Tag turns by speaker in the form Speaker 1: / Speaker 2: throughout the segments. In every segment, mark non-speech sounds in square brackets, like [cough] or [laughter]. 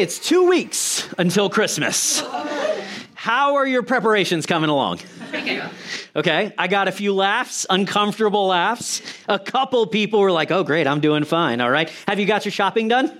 Speaker 1: Okay, it's two weeks until Christmas. How are your preparations coming along? Okay, I got a few laughs, uncomfortable laughs. A couple people were like, oh, great, I'm doing fine. All right. Have you got your shopping done?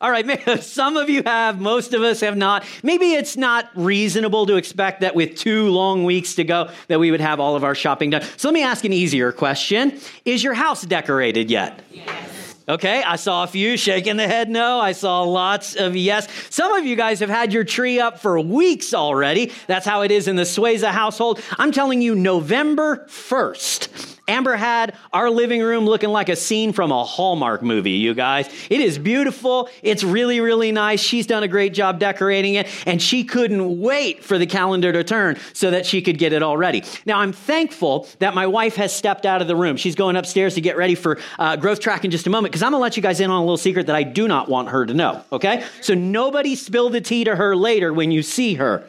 Speaker 1: All right, [laughs] some of you have, most of us have not. Maybe it's not reasonable to expect that with two long weeks to go that we would have all of our shopping done. So let me ask an easier question. Is your house decorated yet? Yes. Okay, I saw a few shaking the head no. I saw lots of yes. Some of you guys have had your tree up for weeks already. That's how it is in the Sueza household. I'm telling you, November 1st, Amber had our living room looking like a scene from a Hallmark movie, you guys. It is beautiful. It's really, really nice. She's done a great job decorating it, and she couldn't wait for the calendar to turn so that she could get it all ready. Now, I'm thankful that my wife has stepped out of the room. She's going upstairs to get ready for uh, growth track in just a moment because I'm going to let you guys in on a little secret that I do not want her to know, okay? So nobody spill the tea to her later when you see her.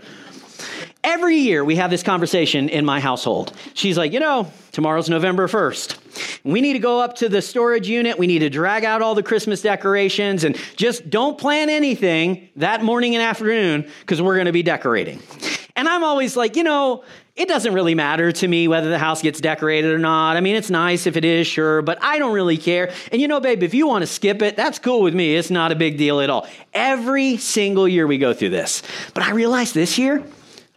Speaker 1: Every year we have this conversation in my household. She's like, you know, tomorrow's November 1st. We need to go up to the storage unit. We need to drag out all the Christmas decorations and just don't plan anything that morning and afternoon because we're going to be decorating. And I'm always like, you know, it doesn't really matter to me whether the house gets decorated or not. I mean, it's nice if it is, sure, but I don't really care. And you know, babe, if you want to skip it, that's cool with me. It's not a big deal at all. Every single year we go through this. But I realized this year,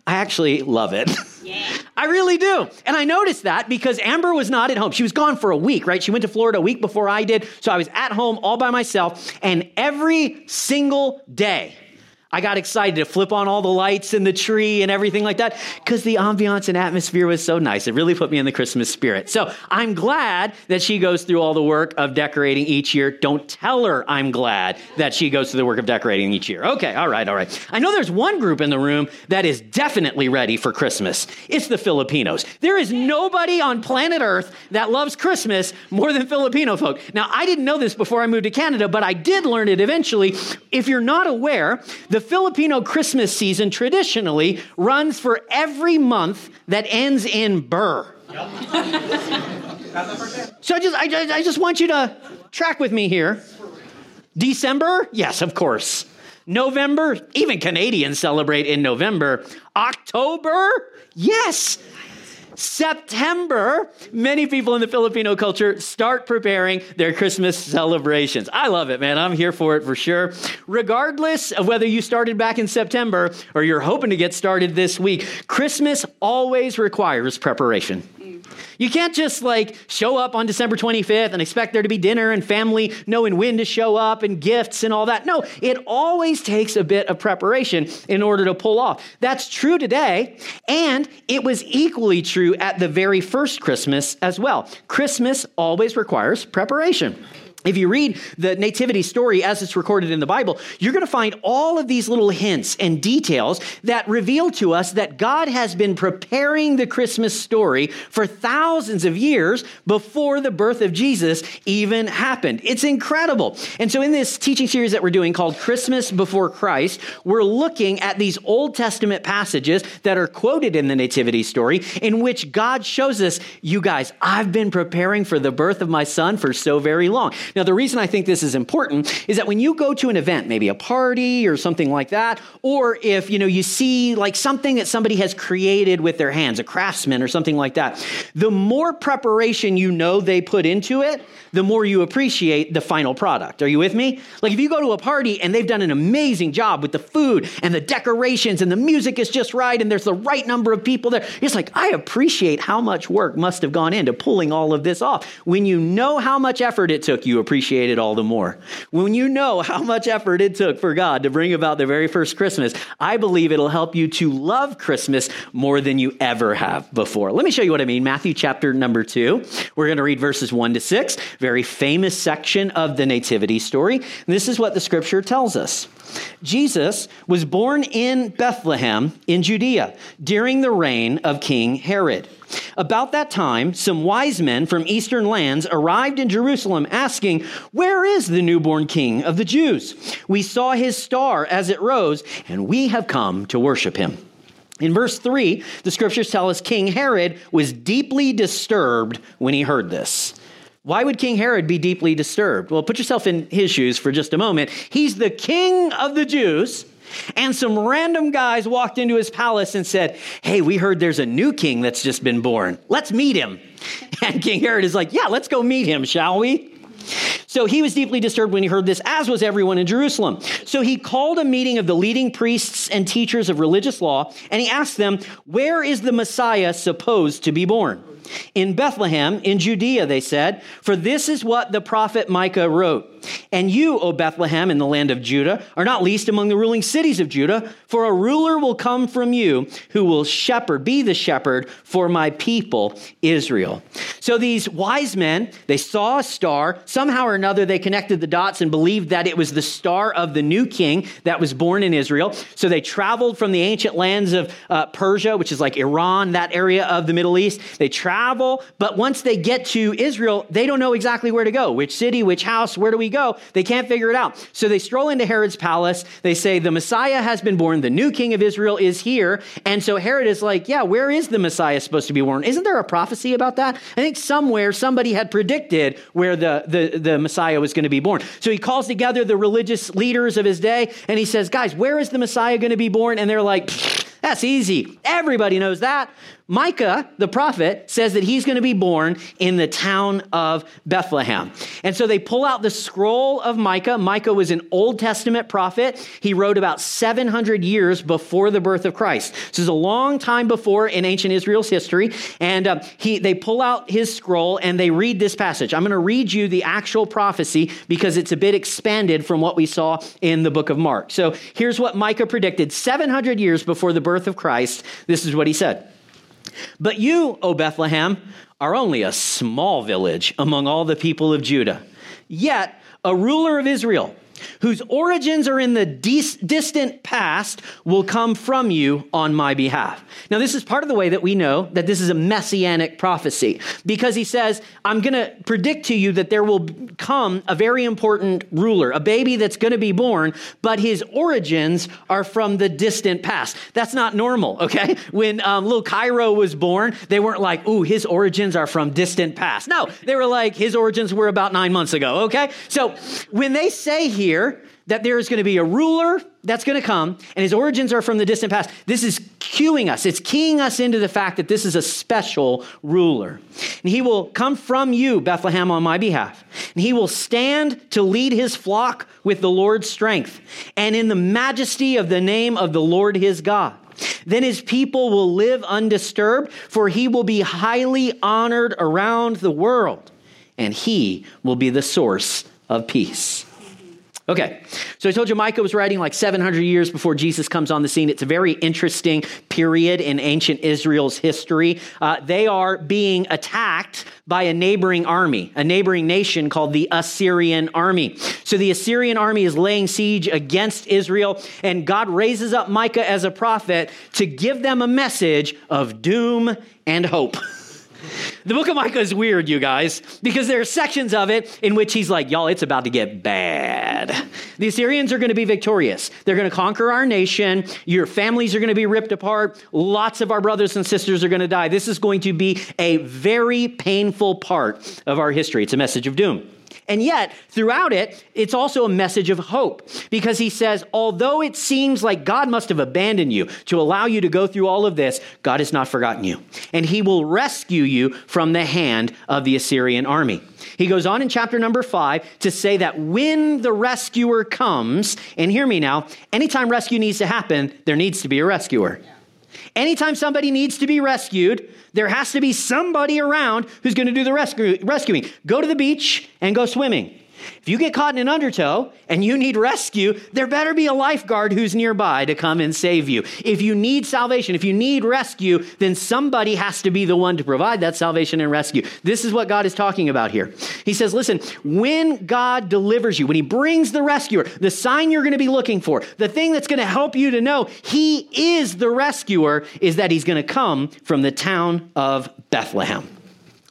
Speaker 1: I actually love it. Yeah. [laughs] I really do. And I noticed that because Amber was not at home. She was gone for a week, right? She went to Florida a week before I did. So I was at home all by myself. And every single day, I got excited to flip on all the lights and the tree and everything like that because the ambiance and atmosphere was so nice. It really put me in the Christmas spirit. So I'm glad that she goes through all the work of decorating each year. Don't tell her I'm glad that she goes through the work of decorating each year. Okay, all right, all right. I know there's one group in the room that is definitely ready for Christmas. It's the Filipinos. There is nobody on planet Earth that loves Christmas more than Filipino folk. Now, I didn't know this before I moved to Canada, but I did learn it eventually. If you're not aware, the Filipino Christmas season traditionally runs for every month that ends in burr. Yep. so I just, I, I just want you to track with me here. December? Yes, of course. November? Even Canadians celebrate in November. October? Yes. September, many people in the Filipino culture start preparing their Christmas celebrations. I love it, man. I'm here for it for sure. Regardless of whether you started back in September or you're hoping to get started this week, Christmas always requires preparation. You can't just like show up on December 25th and expect there to be dinner and family knowing when to show up and gifts and all that. No, it always takes a bit of preparation in order to pull off. That's true today, and it was equally true at the very first Christmas as well. Christmas always requires preparation. If you read the nativity story as it's recorded in the Bible, you're going to find all of these little hints and details that reveal to us that God has been preparing the Christmas story for thousands of years before the birth of Jesus even happened. It's incredible. And so, in this teaching series that we're doing called Christmas Before Christ, we're looking at these Old Testament passages that are quoted in the nativity story in which God shows us, you guys, I've been preparing for the birth of my son for so very long. Now, the reason I think this is important is that when you go to an event, maybe a party or something like that, or if, you know, you see like something that somebody has created with their hands, a craftsman or something like that, the more preparation you know they put into it, the more you appreciate the final product. Are you with me? Like if you go to a party and they've done an amazing job with the food and the decorations and the music is just right and there's the right number of people there, it's like, I appreciate how much work must have gone into pulling all of this off. When you know how much effort it took, you appreciate it all the more. When you know how much effort it took for God to bring about the very first Christmas, I believe it'll help you to love Christmas more than you ever have before. Let me show you what I mean. Matthew chapter number two. We're going to read verses one to six very famous section of the Nativity story. This is what the scripture tells us. Jesus was born in Bethlehem in Judea during the reign of King Herod. About that time, some wise men from eastern lands arrived in Jerusalem asking, Where is the newborn king of the Jews? We saw his star as it rose, and we have come to worship him. In verse 3, the scriptures tell us King Herod was deeply disturbed when he heard this. Why would King Herod be deeply disturbed? Well, put yourself in his shoes for just a moment. He's the king of the Jews. And some random guys walked into his palace and said, Hey, we heard there's a new king that's just been born. Let's meet him. [laughs] And King Herod is like, Yeah, let's go meet him, shall we? So he was deeply disturbed when he heard this, as was everyone in Jerusalem. So he called a meeting of the leading priests and teachers of religious law, and he asked them, Where is the Messiah supposed to be born? In Bethlehem, in Judea, they said, For this is what the prophet Micah wrote. And you, O Bethlehem, in the land of Judah, are not least among the ruling cities of Judah, for a ruler will come from you who will shepherd, be the shepherd for my people, Israel. So these wise men, they saw a star. Somehow or another, they connected the dots and believed that it was the star of the new king that was born in Israel. So they traveled from the ancient lands of uh, Persia, which is like Iran, that area of the Middle East. They travel, but once they get to Israel, they don't know exactly where to go, which city, which house, where do we go. They can't figure it out. So they stroll into Herod's palace. They say, The Messiah has been born. The new king of Israel is here. And so Herod is like, Yeah, where is the Messiah supposed to be born? Isn't there a prophecy about that? I think somewhere somebody had predicted where the, the, the Messiah was going to be born. So he calls together the religious leaders of his day and he says, Guys, where is the Messiah going to be born? And they're like, that's easy. Everybody knows that. Micah, the prophet, says that he's going to be born in the town of Bethlehem. And so they pull out the scroll of Micah. Micah was an Old Testament prophet. He wrote about 700 years before the birth of Christ. This is a long time before in ancient Israel's history. And uh, he, they pull out his scroll and they read this passage. I'm going to read you the actual prophecy because it's a bit expanded from what we saw in the book of Mark. So here's what Micah predicted 700 years before the birth of Christ. This is what he said. But you, O Bethlehem, are only a small village among all the people of Judah. Yet, a ruler of Israel whose origins are in the dis- distant past, will come from you on my behalf. Now, this is part of the way that we know that this is a messianic prophecy because he says, I'm going to predict to you that there will come a very important ruler, a baby that's going to be born, but his origins are from the distant past. That's not normal, okay? When um, little Cairo was born, they weren't like, ooh, his origins are from distant past. No, they were like, his origins were about nine months ago, okay? So when they say here, here that there is going to be a ruler that's going to come, and his origins are from the distant past. This is cueing us, it's keying us into the fact that this is a special ruler. And he will come from you, Bethlehem, on my behalf. And he will stand to lead his flock with the Lord's strength and in the majesty of the name of the Lord his God. Then his people will live undisturbed, for he will be highly honored around the world, and he will be the source of peace. Okay, so I told you Micah was writing like 700 years before Jesus comes on the scene. It's a very interesting period in ancient Israel's history. Uh, they are being attacked by a neighboring army, a neighboring nation called the Assyrian army. So the Assyrian army is laying siege against Israel, and God raises up Micah as a prophet to give them a message of doom and hope. [laughs] The book of Micah is weird, you guys, because there are sections of it in which he's like, y'all, it's about to get bad. The Assyrians are going to be victorious. They're going to conquer our nation. Your families are going to be ripped apart. Lots of our brothers and sisters are going to die. This is going to be a very painful part of our history. It's a message of doom. And yet, throughout it, it's also a message of hope because he says, although it seems like God must have abandoned you to allow you to go through all of this, God has not forgotten you. And he will rescue you from the hand of the Assyrian army. He goes on in chapter number five to say that when the rescuer comes, and hear me now, anytime rescue needs to happen, there needs to be a rescuer. Anytime somebody needs to be rescued, there has to be somebody around who's going to do the rescue, rescuing. Go to the beach and go swimming. If you get caught in an undertow and you need rescue, there better be a lifeguard who's nearby to come and save you. If you need salvation, if you need rescue, then somebody has to be the one to provide that salvation and rescue. This is what God is talking about here. He says, listen, when God delivers you, when He brings the rescuer, the sign you're going to be looking for, the thing that's going to help you to know He is the rescuer, is that He's going to come from the town of Bethlehem.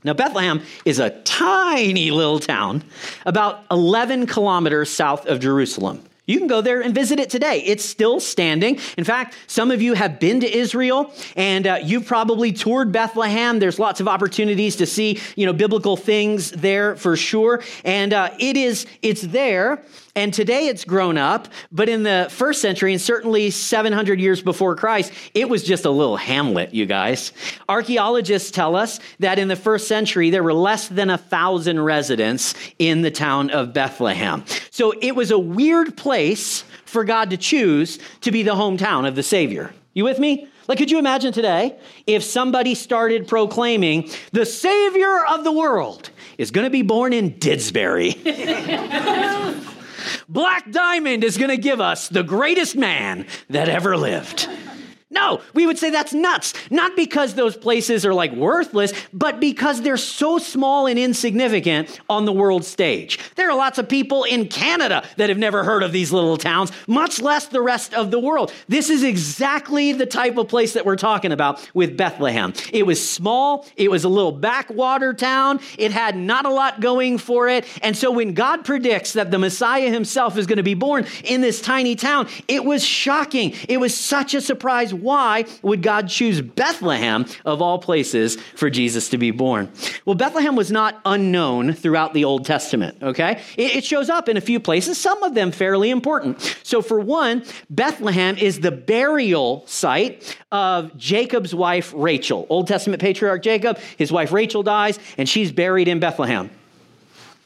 Speaker 1: Now, Bethlehem is a tiny little town about 11 kilometers south of Jerusalem. You can go there and visit it today. It's still standing. In fact, some of you have been to Israel and uh, you've probably toured Bethlehem. There's lots of opportunities to see, you know, biblical things there for sure. And uh, it is, it's there. And today it's grown up, but in the first century, and certainly 700 years before Christ, it was just a little hamlet, you guys. Archaeologists tell us that in the first century, there were less than a thousand residents in the town of Bethlehem. So it was a weird place for God to choose to be the hometown of the Savior. You with me? Like, could you imagine today if somebody started proclaiming, the Savior of the world is going to be born in Didsbury? [laughs] Black Diamond is going to give us the greatest man that ever lived. No, we would say that's nuts. Not because those places are like worthless, but because they're so small and insignificant on the world stage. There are lots of people in Canada that have never heard of these little towns, much less the rest of the world. This is exactly the type of place that we're talking about with Bethlehem. It was small, it was a little backwater town, it had not a lot going for it. And so when God predicts that the Messiah himself is going to be born in this tiny town, it was shocking. It was such a surprise why would God choose Bethlehem of all places for Jesus to be born? Well, Bethlehem was not unknown throughout the Old Testament, okay? It, shows up in a few places, some of them fairly important. So, for one, Bethlehem is the burial site of Jacob's wife, Rachel. Old Testament patriarch Jacob, his wife Rachel dies, and she's buried in Bethlehem.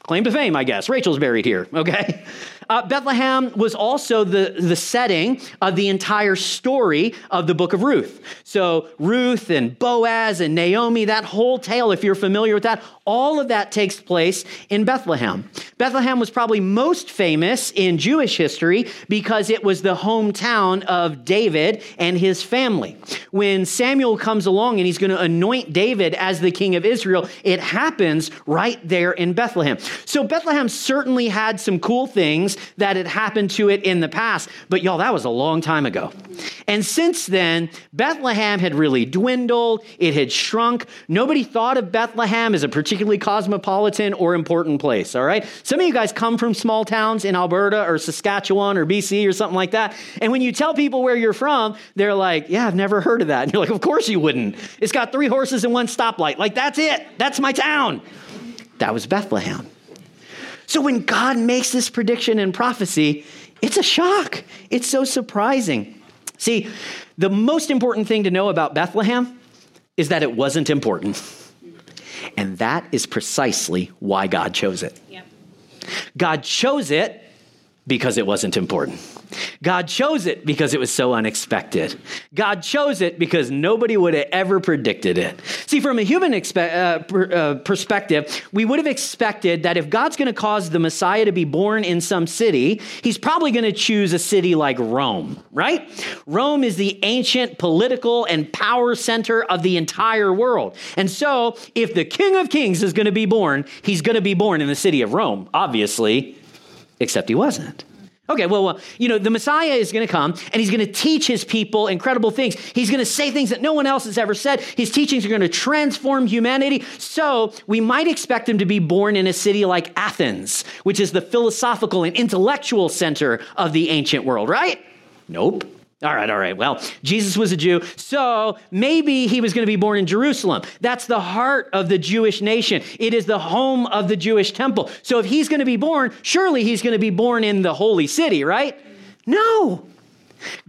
Speaker 1: Claim to fame, I guess. Rachel's buried here, okay? Uh, Bethlehem was also the, the setting of the entire story of the book of Ruth. So, Ruth and Boaz and Naomi, that whole tale, if you're familiar with that, all of that takes place in Bethlehem. Bethlehem was probably most famous in Jewish history because it was the hometown of David and his family. When Samuel comes along and he's going to anoint David as the king of Israel, it happens right there in Bethlehem. So, Bethlehem certainly had some cool things that had happened to it in the past. But y'all, that was a long time ago. And since then, Bethlehem had really dwindled, it had shrunk. Nobody thought of Bethlehem as a particularly cosmopolitan or important place, all right? Some of you guys come from small towns in Alberta or Saskatchewan or BC or something like that. And when you tell people where you're from, they're like, yeah, I've never heard of that. And you're like, of course you wouldn't. It's got three horses and one stoplight. Like, that's it. That's my town. That was Bethlehem. So when God makes this prediction and prophecy, it's a shock. It's so surprising. See, the most important thing to know about Bethlehem is that it wasn't important. And that is precisely why God chose it. God chose it because it wasn't important. God chose it because it was so unexpected. God chose it because nobody would have ever predicted it. See, from a human expe- uh, per, uh, perspective, we would have expected that if God's going to cause the Messiah to be born in some city, he's probably going to choose a city like Rome, right? Rome is the ancient political and power center of the entire world. And so, if the King of Kings is going to be born, he's going to be born in the city of Rome, obviously, except he wasn't. Okay, well, well, you know, the Messiah is going to come and he's going to teach his people incredible things. He's going to say things that no one else has ever said. His teachings are going to transform humanity. So we might expect him to be born in a city like Athens, which is the philosophical and intellectual center of the ancient world, right? Nope. All right, all right. Well, Jesus was a Jew, so maybe he was going to be born in Jerusalem. That's the heart of the Jewish nation. It is the home of the Jewish temple. So if he's going to be born, surely he's going to be born in the holy city, right? No.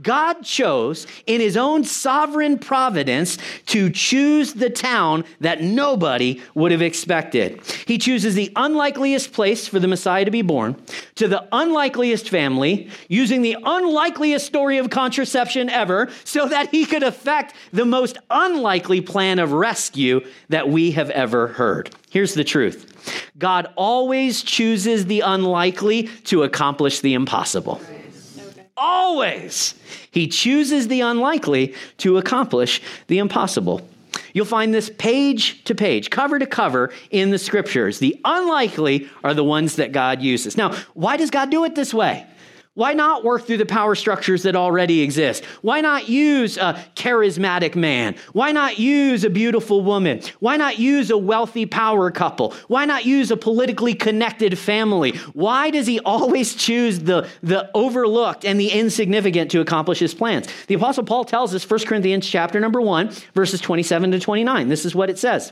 Speaker 1: God chose in his own sovereign providence to choose the town that nobody would have expected. He chooses the unlikeliest place for the Messiah to be born, to the unlikeliest family, using the unlikeliest story of contraception ever, so that he could effect the most unlikely plan of rescue that we have ever heard. Here's the truth God always chooses the unlikely to accomplish the impossible. Always. He chooses the unlikely to accomplish the impossible. You'll find this page to page, cover to cover in the scriptures. The unlikely are the ones that God uses. Now, why does God do it this way? Why not work through the power structures that already exist? Why not use a charismatic man? Why not use a beautiful woman? Why not use a wealthy power couple? Why not use a politically connected family? Why does he always choose the, the overlooked and the insignificant to accomplish his plans? The apostle Paul tells us 1 Corinthians chapter number 1 verses 27 to 29. This is what it says.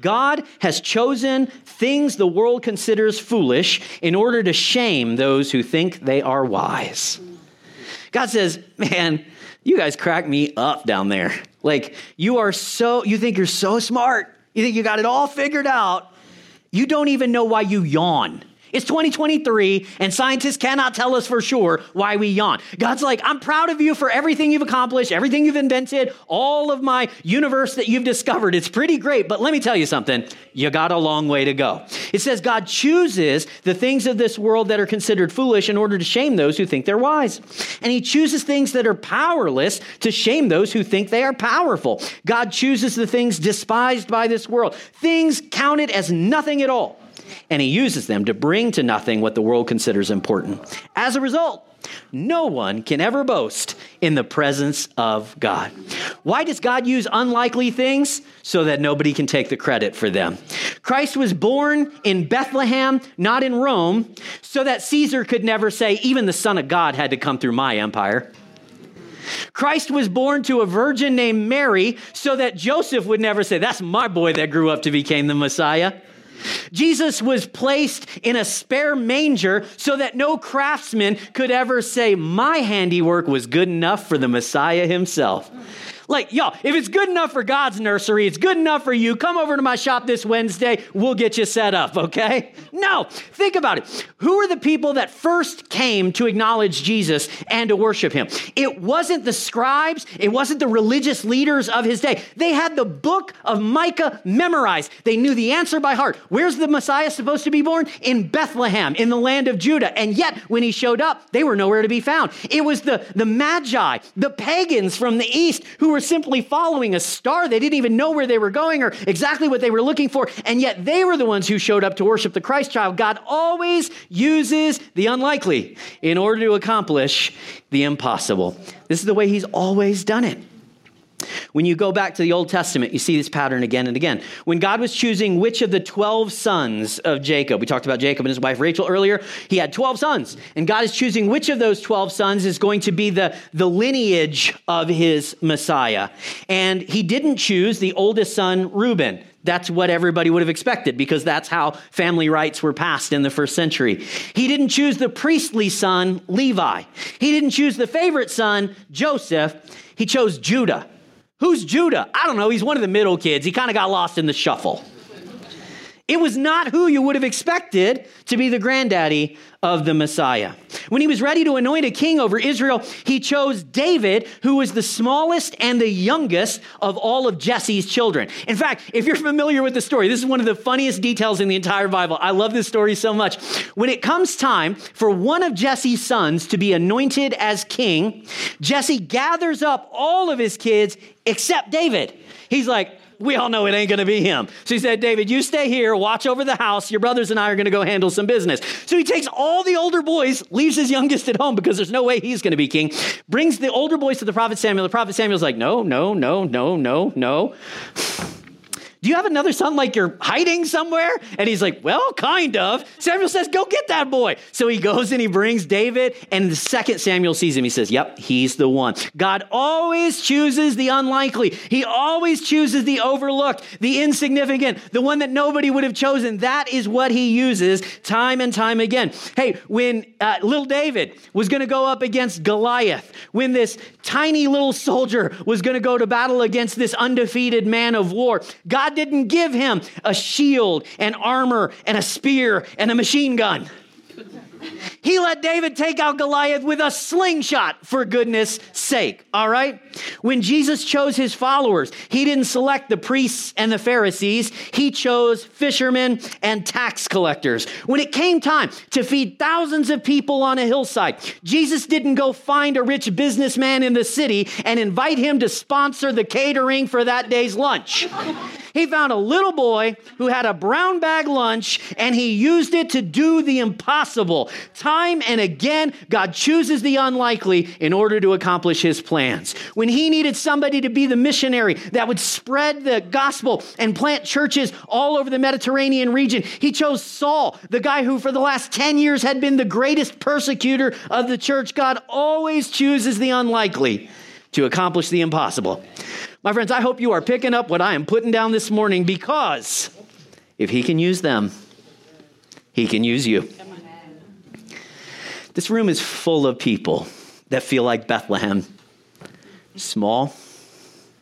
Speaker 1: God has chosen things the world considers foolish in order to shame those who think they are wise. God says, Man, you guys crack me up down there. Like, you are so, you think you're so smart. You think you got it all figured out. You don't even know why you yawn. It's 2023, and scientists cannot tell us for sure why we yawn. God's like, I'm proud of you for everything you've accomplished, everything you've invented, all of my universe that you've discovered. It's pretty great, but let me tell you something. You got a long way to go. It says God chooses the things of this world that are considered foolish in order to shame those who think they're wise. And He chooses things that are powerless to shame those who think they are powerful. God chooses the things despised by this world, things counted as nothing at all and he uses them to bring to nothing what the world considers important. As a result, no one can ever boast in the presence of God. Why does God use unlikely things? So that nobody can take the credit for them. Christ was born in Bethlehem, not in Rome, so that Caesar could never say, even the Son of God had to come through my empire. Christ was born to a virgin named Mary so that Joseph would never say, That's my boy that grew up to become the Messiah. Jesus was placed in a spare manger so that no craftsman could ever say, My handiwork was good enough for the Messiah himself. Like, y'all, if it's good enough for God's nursery, it's good enough for you. Come over to my shop this Wednesday. We'll get you set up, okay? No, think about it. Who are the people that first came to acknowledge Jesus and to worship him? It wasn't the scribes, it wasn't the religious leaders of his day. They had the book of Micah memorized, they knew the answer by heart. Where's the Messiah supposed to be born? In Bethlehem, in the land of Judah. And yet, when he showed up, they were nowhere to be found. It was the, the Magi, the pagans from the east, who were simply following a star. They didn't even know where they were going or exactly what they were looking for. And yet they were the ones who showed up to worship the Christ child. God always uses the unlikely in order to accomplish the impossible. This is the way He's always done it. When you go back to the Old Testament, you see this pattern again and again. When God was choosing which of the 12 sons of Jacob, we talked about Jacob and his wife Rachel earlier, he had 12 sons. And God is choosing which of those 12 sons is going to be the, the lineage of his Messiah. And he didn't choose the oldest son, Reuben. That's what everybody would have expected because that's how family rights were passed in the first century. He didn't choose the priestly son, Levi. He didn't choose the favorite son, Joseph. He chose Judah. Who's Judah? I don't know. He's one of the middle kids. He kind of got lost in the shuffle. It was not who you would have expected to be the granddaddy of the Messiah. When he was ready to anoint a king over Israel, he chose David, who was the smallest and the youngest of all of Jesse's children. In fact, if you're familiar with the story, this is one of the funniest details in the entire Bible. I love this story so much. When it comes time for one of Jesse's sons to be anointed as king, Jesse gathers up all of his kids except David. He's like, we all know it ain't going to be him. So he said, David, you stay here, watch over the house. Your brothers and I are going to go handle some business. So he takes all the older boys, leaves his youngest at home because there's no way he's going to be king, brings the older boys to the prophet Samuel. The prophet Samuel's like, no, no, no, no, no, no. Do you have another son like you're hiding somewhere? And he's like, Well, kind of. Samuel says, Go get that boy. So he goes and he brings David. And the second Samuel sees him, he says, Yep, he's the one. God always chooses the unlikely, He always chooses the overlooked, the insignificant, the one that nobody would have chosen. That is what He uses time and time again. Hey, when uh, little David was going to go up against Goliath, when this tiny little soldier was going to go to battle against this undefeated man of war, God didn't give him a shield and armor and a spear and a machine gun. He let David take out Goliath with a slingshot, for goodness sake. All right? When Jesus chose his followers, he didn't select the priests and the Pharisees, he chose fishermen and tax collectors. When it came time to feed thousands of people on a hillside, Jesus didn't go find a rich businessman in the city and invite him to sponsor the catering for that day's lunch. He found a little boy who had a brown bag lunch and he used it to do the impossible. Time and again, God chooses the unlikely in order to accomplish his plans. When he needed somebody to be the missionary that would spread the gospel and plant churches all over the Mediterranean region, he chose Saul, the guy who for the last 10 years had been the greatest persecutor of the church. God always chooses the unlikely to accomplish the impossible. My friends, I hope you are picking up what I am putting down this morning because if He can use them, He can use you. This room is full of people that feel like Bethlehem small,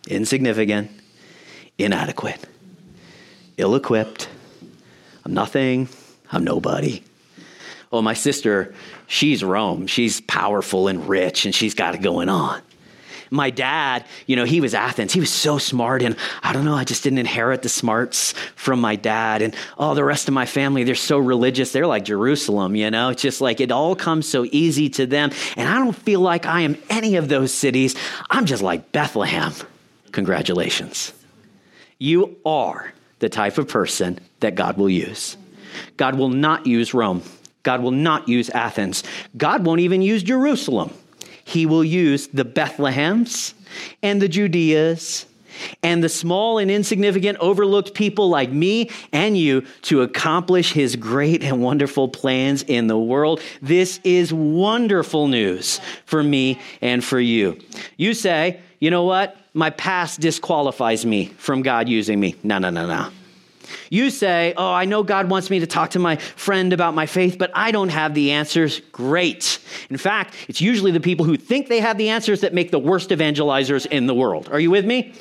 Speaker 1: insignificant, inadequate, ill equipped. I'm nothing, I'm nobody. Oh, my sister, she's Rome. She's powerful and rich, and she's got it going on my dad, you know, he was Athens. He was so smart. And I don't know, I just didn't inherit the smarts from my dad. And all the rest of my family, they're so religious. They're like Jerusalem, you know? It's just like it all comes so easy to them. And I don't feel like I am any of those cities. I'm just like Bethlehem. Congratulations. You are the type of person that God will use. God will not use Rome. God will not use Athens. God won't even use Jerusalem he will use the Bethlehems and the Judeas and the small and insignificant, overlooked people like me and you to accomplish his great and wonderful plans in the world. This is wonderful news for me and for you. You say, you know what? My past disqualifies me from God using me. No, no, no, no. You say, Oh, I know God wants me to talk to my friend about my faith, but I don't have the answers. Great. In fact, it's usually the people who think they have the answers that make the worst evangelizers in the world. Are you with me?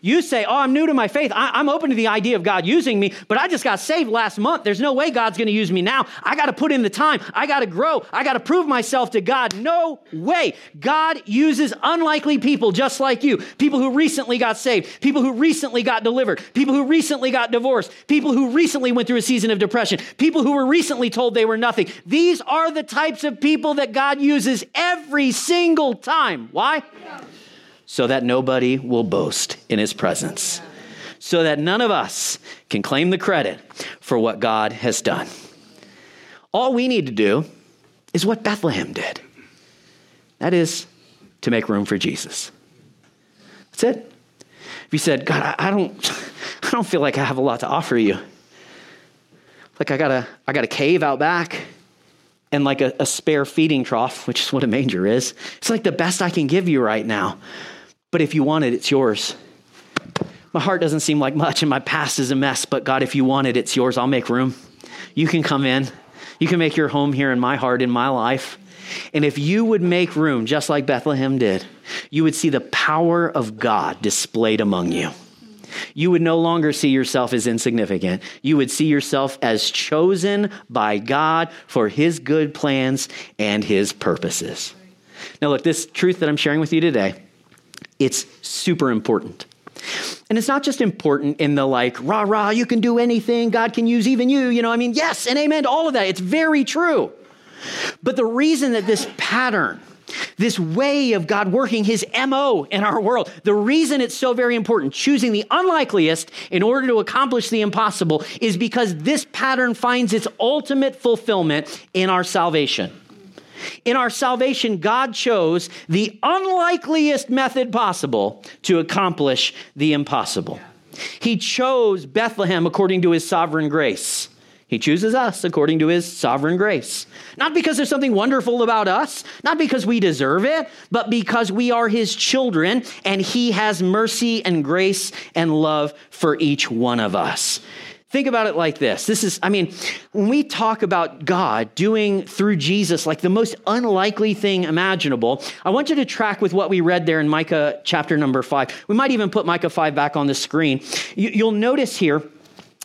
Speaker 1: You say, Oh, I'm new to my faith. I- am open to the idea of God using me, but I just got saved last month. There's no way God's going to use me now. I got to put in the time. I got to grow. I got to prove myself to God. No way. God uses unlikely people just like you people who recently got saved, people who recently got delivered, people who recently got divorced, people who recently went through a season of depression, people who were recently told they were nothing. These are the types of people that God uses every single time. Why? so that nobody will boast in his presence, so that none of us can claim the credit for what God has done. All we need to do is what Bethlehem did that is, to make room for Jesus. That's it. If you said, God, I, don't, [laughs] don't feel like I have a lot to offer you. Like I got a, I got a cave out back and like a, a spare feeding trough, which is what a manger is. It's like the best I can give you right now. But if you want it, it's yours. My heart doesn't seem like much and my past is a mess, but God, if you want it, it's yours. I'll make room. You can come in. You can make your home here in my heart, in my life. And if you would make room, just like Bethlehem did, you would see the power of God displayed among you. You would no longer see yourself as insignificant. You would see yourself as chosen by God for His good plans and His purposes. Now, look, this truth that I'm sharing with you today it's super important. And it's not just important in the like, rah, rah, you can do anything, God can use even you. You know, I mean, yes, and amen to all of that. It's very true. But the reason that this pattern, this way of God working his MO in our world, the reason it's so very important, choosing the unlikeliest in order to accomplish the impossible, is because this pattern finds its ultimate fulfillment in our salvation. In our salvation, God chose the unlikeliest method possible to accomplish the impossible. He chose Bethlehem according to his sovereign grace. He chooses us according to his sovereign grace. Not because there's something wonderful about us, not because we deserve it, but because we are his children and he has mercy and grace and love for each one of us. Think about it like this. This is, I mean, when we talk about God doing through Jesus like the most unlikely thing imaginable, I want you to track with what we read there in Micah chapter number five. We might even put Micah five back on the screen. You'll notice here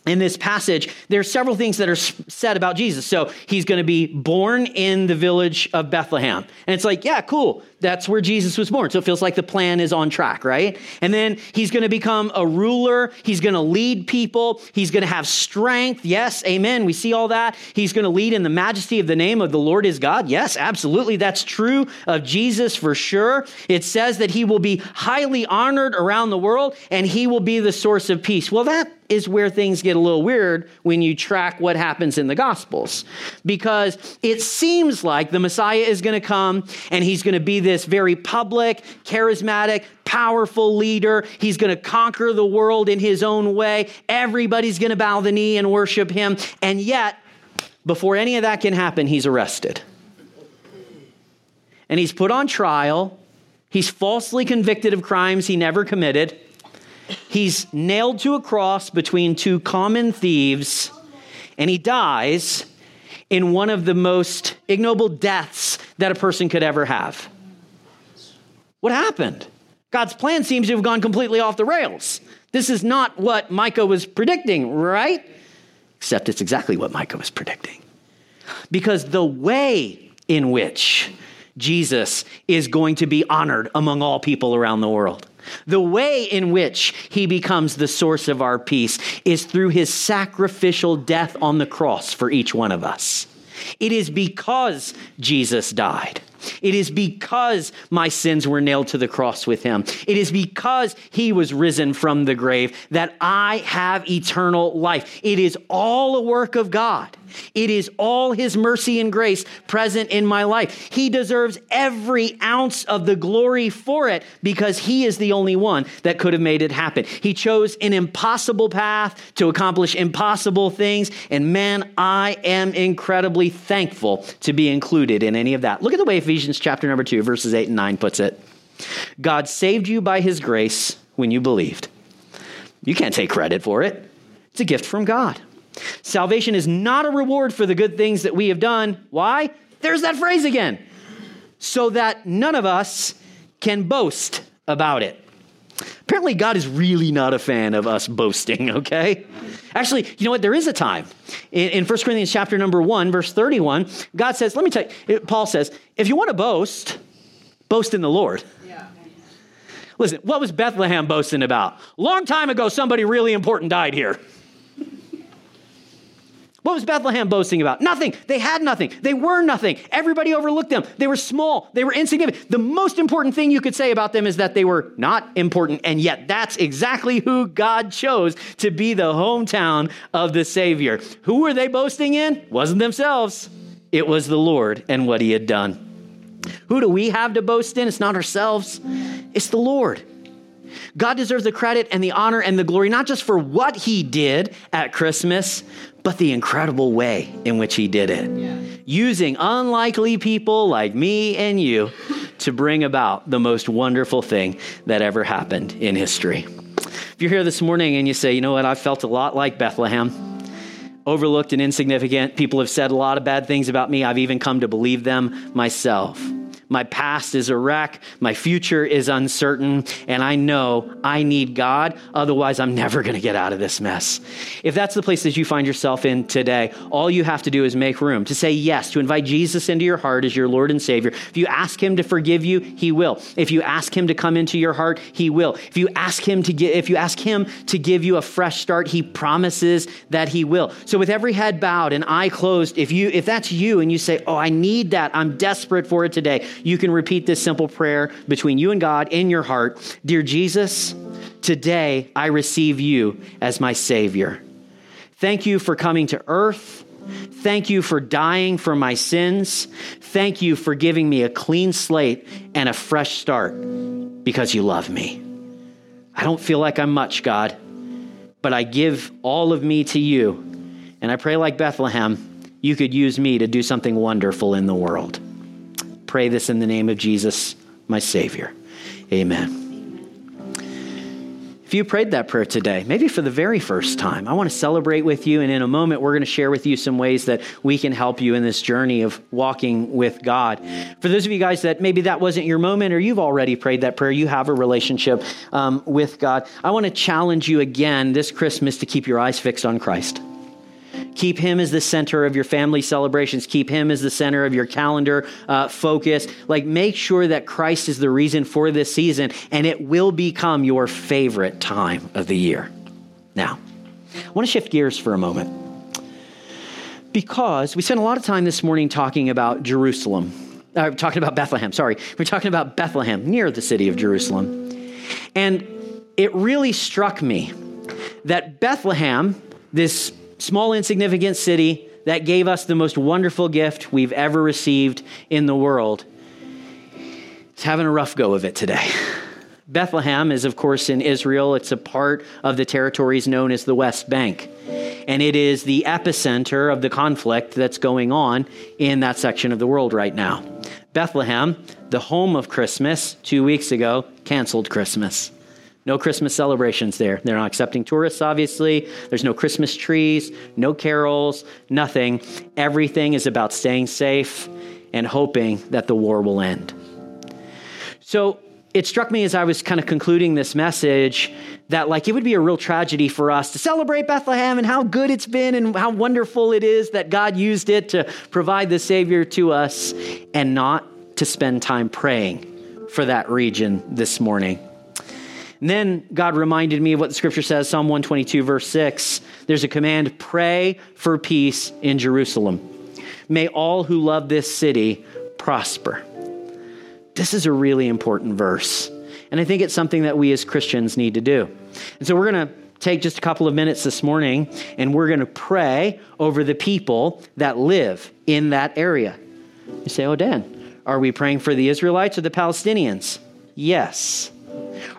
Speaker 1: in this passage, there are several things that are said about Jesus. So he's going to be born in the village of Bethlehem. And it's like, yeah, cool. That's where Jesus was born. So it feels like the plan is on track, right? And then he's going to become a ruler. He's going to lead people. He's going to have strength. Yes, amen. We see all that. He's going to lead in the majesty of the name of the Lord is God. Yes, absolutely. That's true of Jesus for sure. It says that he will be highly honored around the world and he will be the source of peace. Well, that is where things get a little weird when you track what happens in the Gospels. Because it seems like the Messiah is going to come and he's going to be this very public, charismatic, powerful leader. He's going to conquer the world in his own way. Everybody's going to bow the knee and worship him. And yet, before any of that can happen, he's arrested. And he's put on trial. He's falsely convicted of crimes he never committed. He's nailed to a cross between two common thieves, and he dies in one of the most ignoble deaths that a person could ever have. What happened? God's plan seems to have gone completely off the rails. This is not what Micah was predicting, right? Except it's exactly what Micah was predicting. Because the way in which Jesus is going to be honored among all people around the world the way in which he becomes the source of our peace is through his sacrificial death on the cross for each one of us. It is because Jesus died. It is because my sins were nailed to the cross with him. It is because he was risen from the grave that I have eternal life. It is all a work of God. It is all His mercy and grace present in my life. He deserves every ounce of the glory for it because He is the only one that could have made it happen. He chose an impossible path to accomplish impossible things. And man, I am incredibly thankful to be included in any of that. Look at the way Ephesians chapter number 2, verses 8 and 9 puts it God saved you by His grace when you believed. You can't take credit for it, it's a gift from God. Salvation is not a reward for the good things that we have done. Why? There's that phrase again. So that none of us can boast about it. Apparently, God is really not a fan of us boasting, [laughs] okay? Actually, you know what? There is a time. In, in 1 Corinthians chapter number 1, verse 31, God says, let me tell you, Paul says, if you want to boast, boast in the Lord. Yeah. Listen, what was Bethlehem boasting about? Long time ago, somebody really important died here. What was Bethlehem boasting about? Nothing. They had nothing. They were nothing. Everybody overlooked them. They were small. They were insignificant. The most important thing you could say about them is that they were not important, and yet that's exactly who God chose to be the hometown of the Savior. Who were they boasting in? Wasn't themselves. It was the Lord and what He had done. Who do we have to boast in? It's not ourselves, it's the Lord. God deserves the credit and the honor and the glory, not just for what he did at Christmas, but the incredible way in which he did it. Yeah. Using unlikely people like me and you to bring about the most wonderful thing that ever happened in history. If you're here this morning and you say, you know what, I felt a lot like Bethlehem, overlooked and insignificant, people have said a lot of bad things about me, I've even come to believe them myself. My past is a wreck. My future is uncertain. And I know I need God. Otherwise, I'm never going to get out of this mess. If that's the place that you find yourself in today, all you have to do is make room to say yes, to invite Jesus into your heart as your Lord and Savior. If you ask Him to forgive you, He will. If you ask Him to come into your heart, He will. If you ask Him to get, if you ask Him to give you a fresh start, He promises that He will. So with every head bowed and eye closed, if you, if that's you and you say, oh, I need that, I'm desperate for it today, you can repeat this simple prayer between you and God in your heart Dear Jesus, today I receive you as my Savior. Thank you for coming to earth. Thank you for dying for my sins. Thank you for giving me a clean slate and a fresh start because you love me. I don't feel like I'm much, God, but I give all of me to you. And I pray, like Bethlehem, you could use me to do something wonderful in the world. Pray this in the name of Jesus, my Savior. Amen. If you prayed that prayer today, maybe for the very first time, I want to celebrate with you. And in a moment, we're going to share with you some ways that we can help you in this journey of walking with God. For those of you guys that maybe that wasn't your moment or you've already prayed that prayer, you have a relationship um, with God, I want to challenge you again this Christmas to keep your eyes fixed on Christ. Keep him as the center of your family celebrations. Keep him as the center of your calendar uh, focus. Like, make sure that Christ is the reason for this season, and it will become your favorite time of the year. Now, I want to shift gears for a moment because we spent a lot of time this morning talking about Jerusalem. Uh, talking about Bethlehem, sorry. We're talking about Bethlehem, near the city of Jerusalem. And it really struck me that Bethlehem, this small, insignificant city that gave us the most wonderful gift we've ever received in the world, is having a rough go of it today. [laughs] Bethlehem is, of course, in Israel. It's a part of the territories known as the West Bank. And it is the epicenter of the conflict that's going on in that section of the world right now. Bethlehem, the home of Christmas, two weeks ago, canceled Christmas. No Christmas celebrations there. They're not accepting tourists, obviously. There's no Christmas trees, no carols, nothing. Everything is about staying safe and hoping that the war will end. So it struck me as I was kind of concluding this message that like it would be a real tragedy for us to celebrate Bethlehem and how good it's been and how wonderful it is that God used it to provide the Savior to us and not to spend time praying for that region this morning. And then God reminded me of what the scripture says, Psalm 122, verse 6. There's a command pray for peace in Jerusalem. May all who love this city prosper. This is a really important verse. And I think it's something that we as Christians need to do. And so we're going to take just a couple of minutes this morning and we're going to pray over the people that live in that area. You say, oh, Dan, are we praying for the Israelites or the Palestinians? Yes.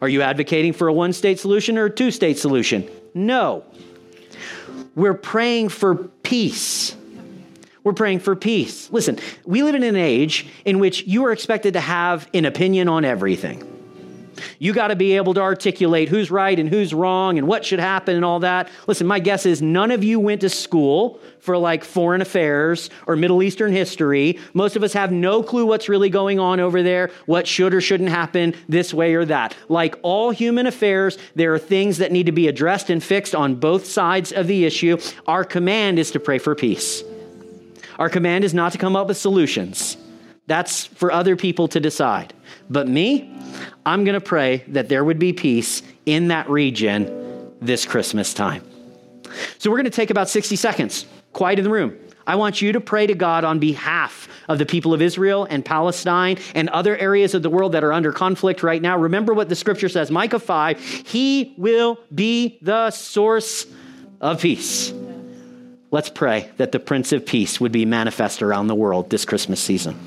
Speaker 1: Are you advocating for a one state solution or a two state solution? No. We're praying for peace. We're praying for peace. Listen, we live in an age in which you are expected to have an opinion on everything. You got to be able to articulate who's right and who's wrong and what should happen and all that. Listen, my guess is none of you went to school for like foreign affairs or Middle Eastern history. Most of us have no clue what's really going on over there, what should or shouldn't happen this way or that. Like all human affairs, there are things that need to be addressed and fixed on both sides of the issue. Our command is to pray for peace. Our command is not to come up with solutions. That's for other people to decide. But me, I'm going to pray that there would be peace in that region this Christmas time. So we're going to take about 60 seconds, quiet in the room. I want you to pray to God on behalf of the people of Israel and Palestine and other areas of the world that are under conflict right now. Remember what the scripture says Micah 5 He will be the source of peace. Let's pray that the Prince of Peace would be manifest around the world this Christmas season.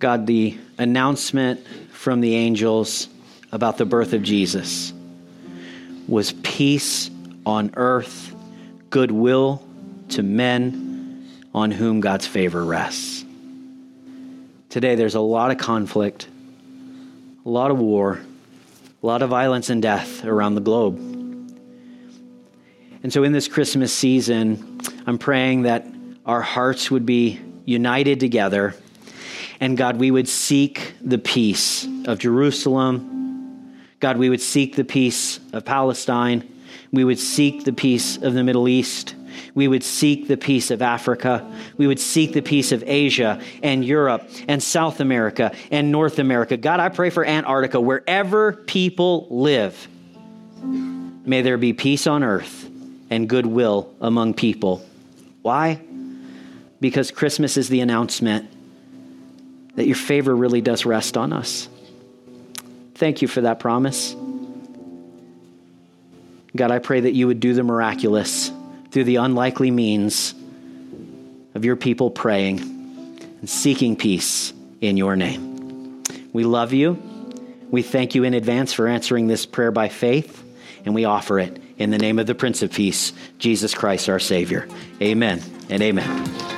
Speaker 1: God, the announcement from the angels about the birth of Jesus was peace on earth, goodwill to men on whom God's favor rests. Today, there's a lot of conflict, a lot of war, a lot of violence and death around the globe. And so, in this Christmas season, I'm praying that our hearts would be united together and God, we would seek the peace of Jerusalem. God, we would seek the peace of Palestine. We would seek the peace of the Middle East. We would seek the peace of Africa. We would seek the peace of Asia and Europe and South America and North America. God, I pray for Antarctica, wherever people live. May there be peace on earth and goodwill among people. Why? Because Christmas is the announcement that your favor really does rest on us. Thank you for that promise. God, I pray that you would do the miraculous through the unlikely means of your people praying and seeking peace in your name. We love you. We thank you in advance for answering this prayer by faith, and we offer it in the name of the Prince of Peace, Jesus Christ, our Savior. Amen and amen.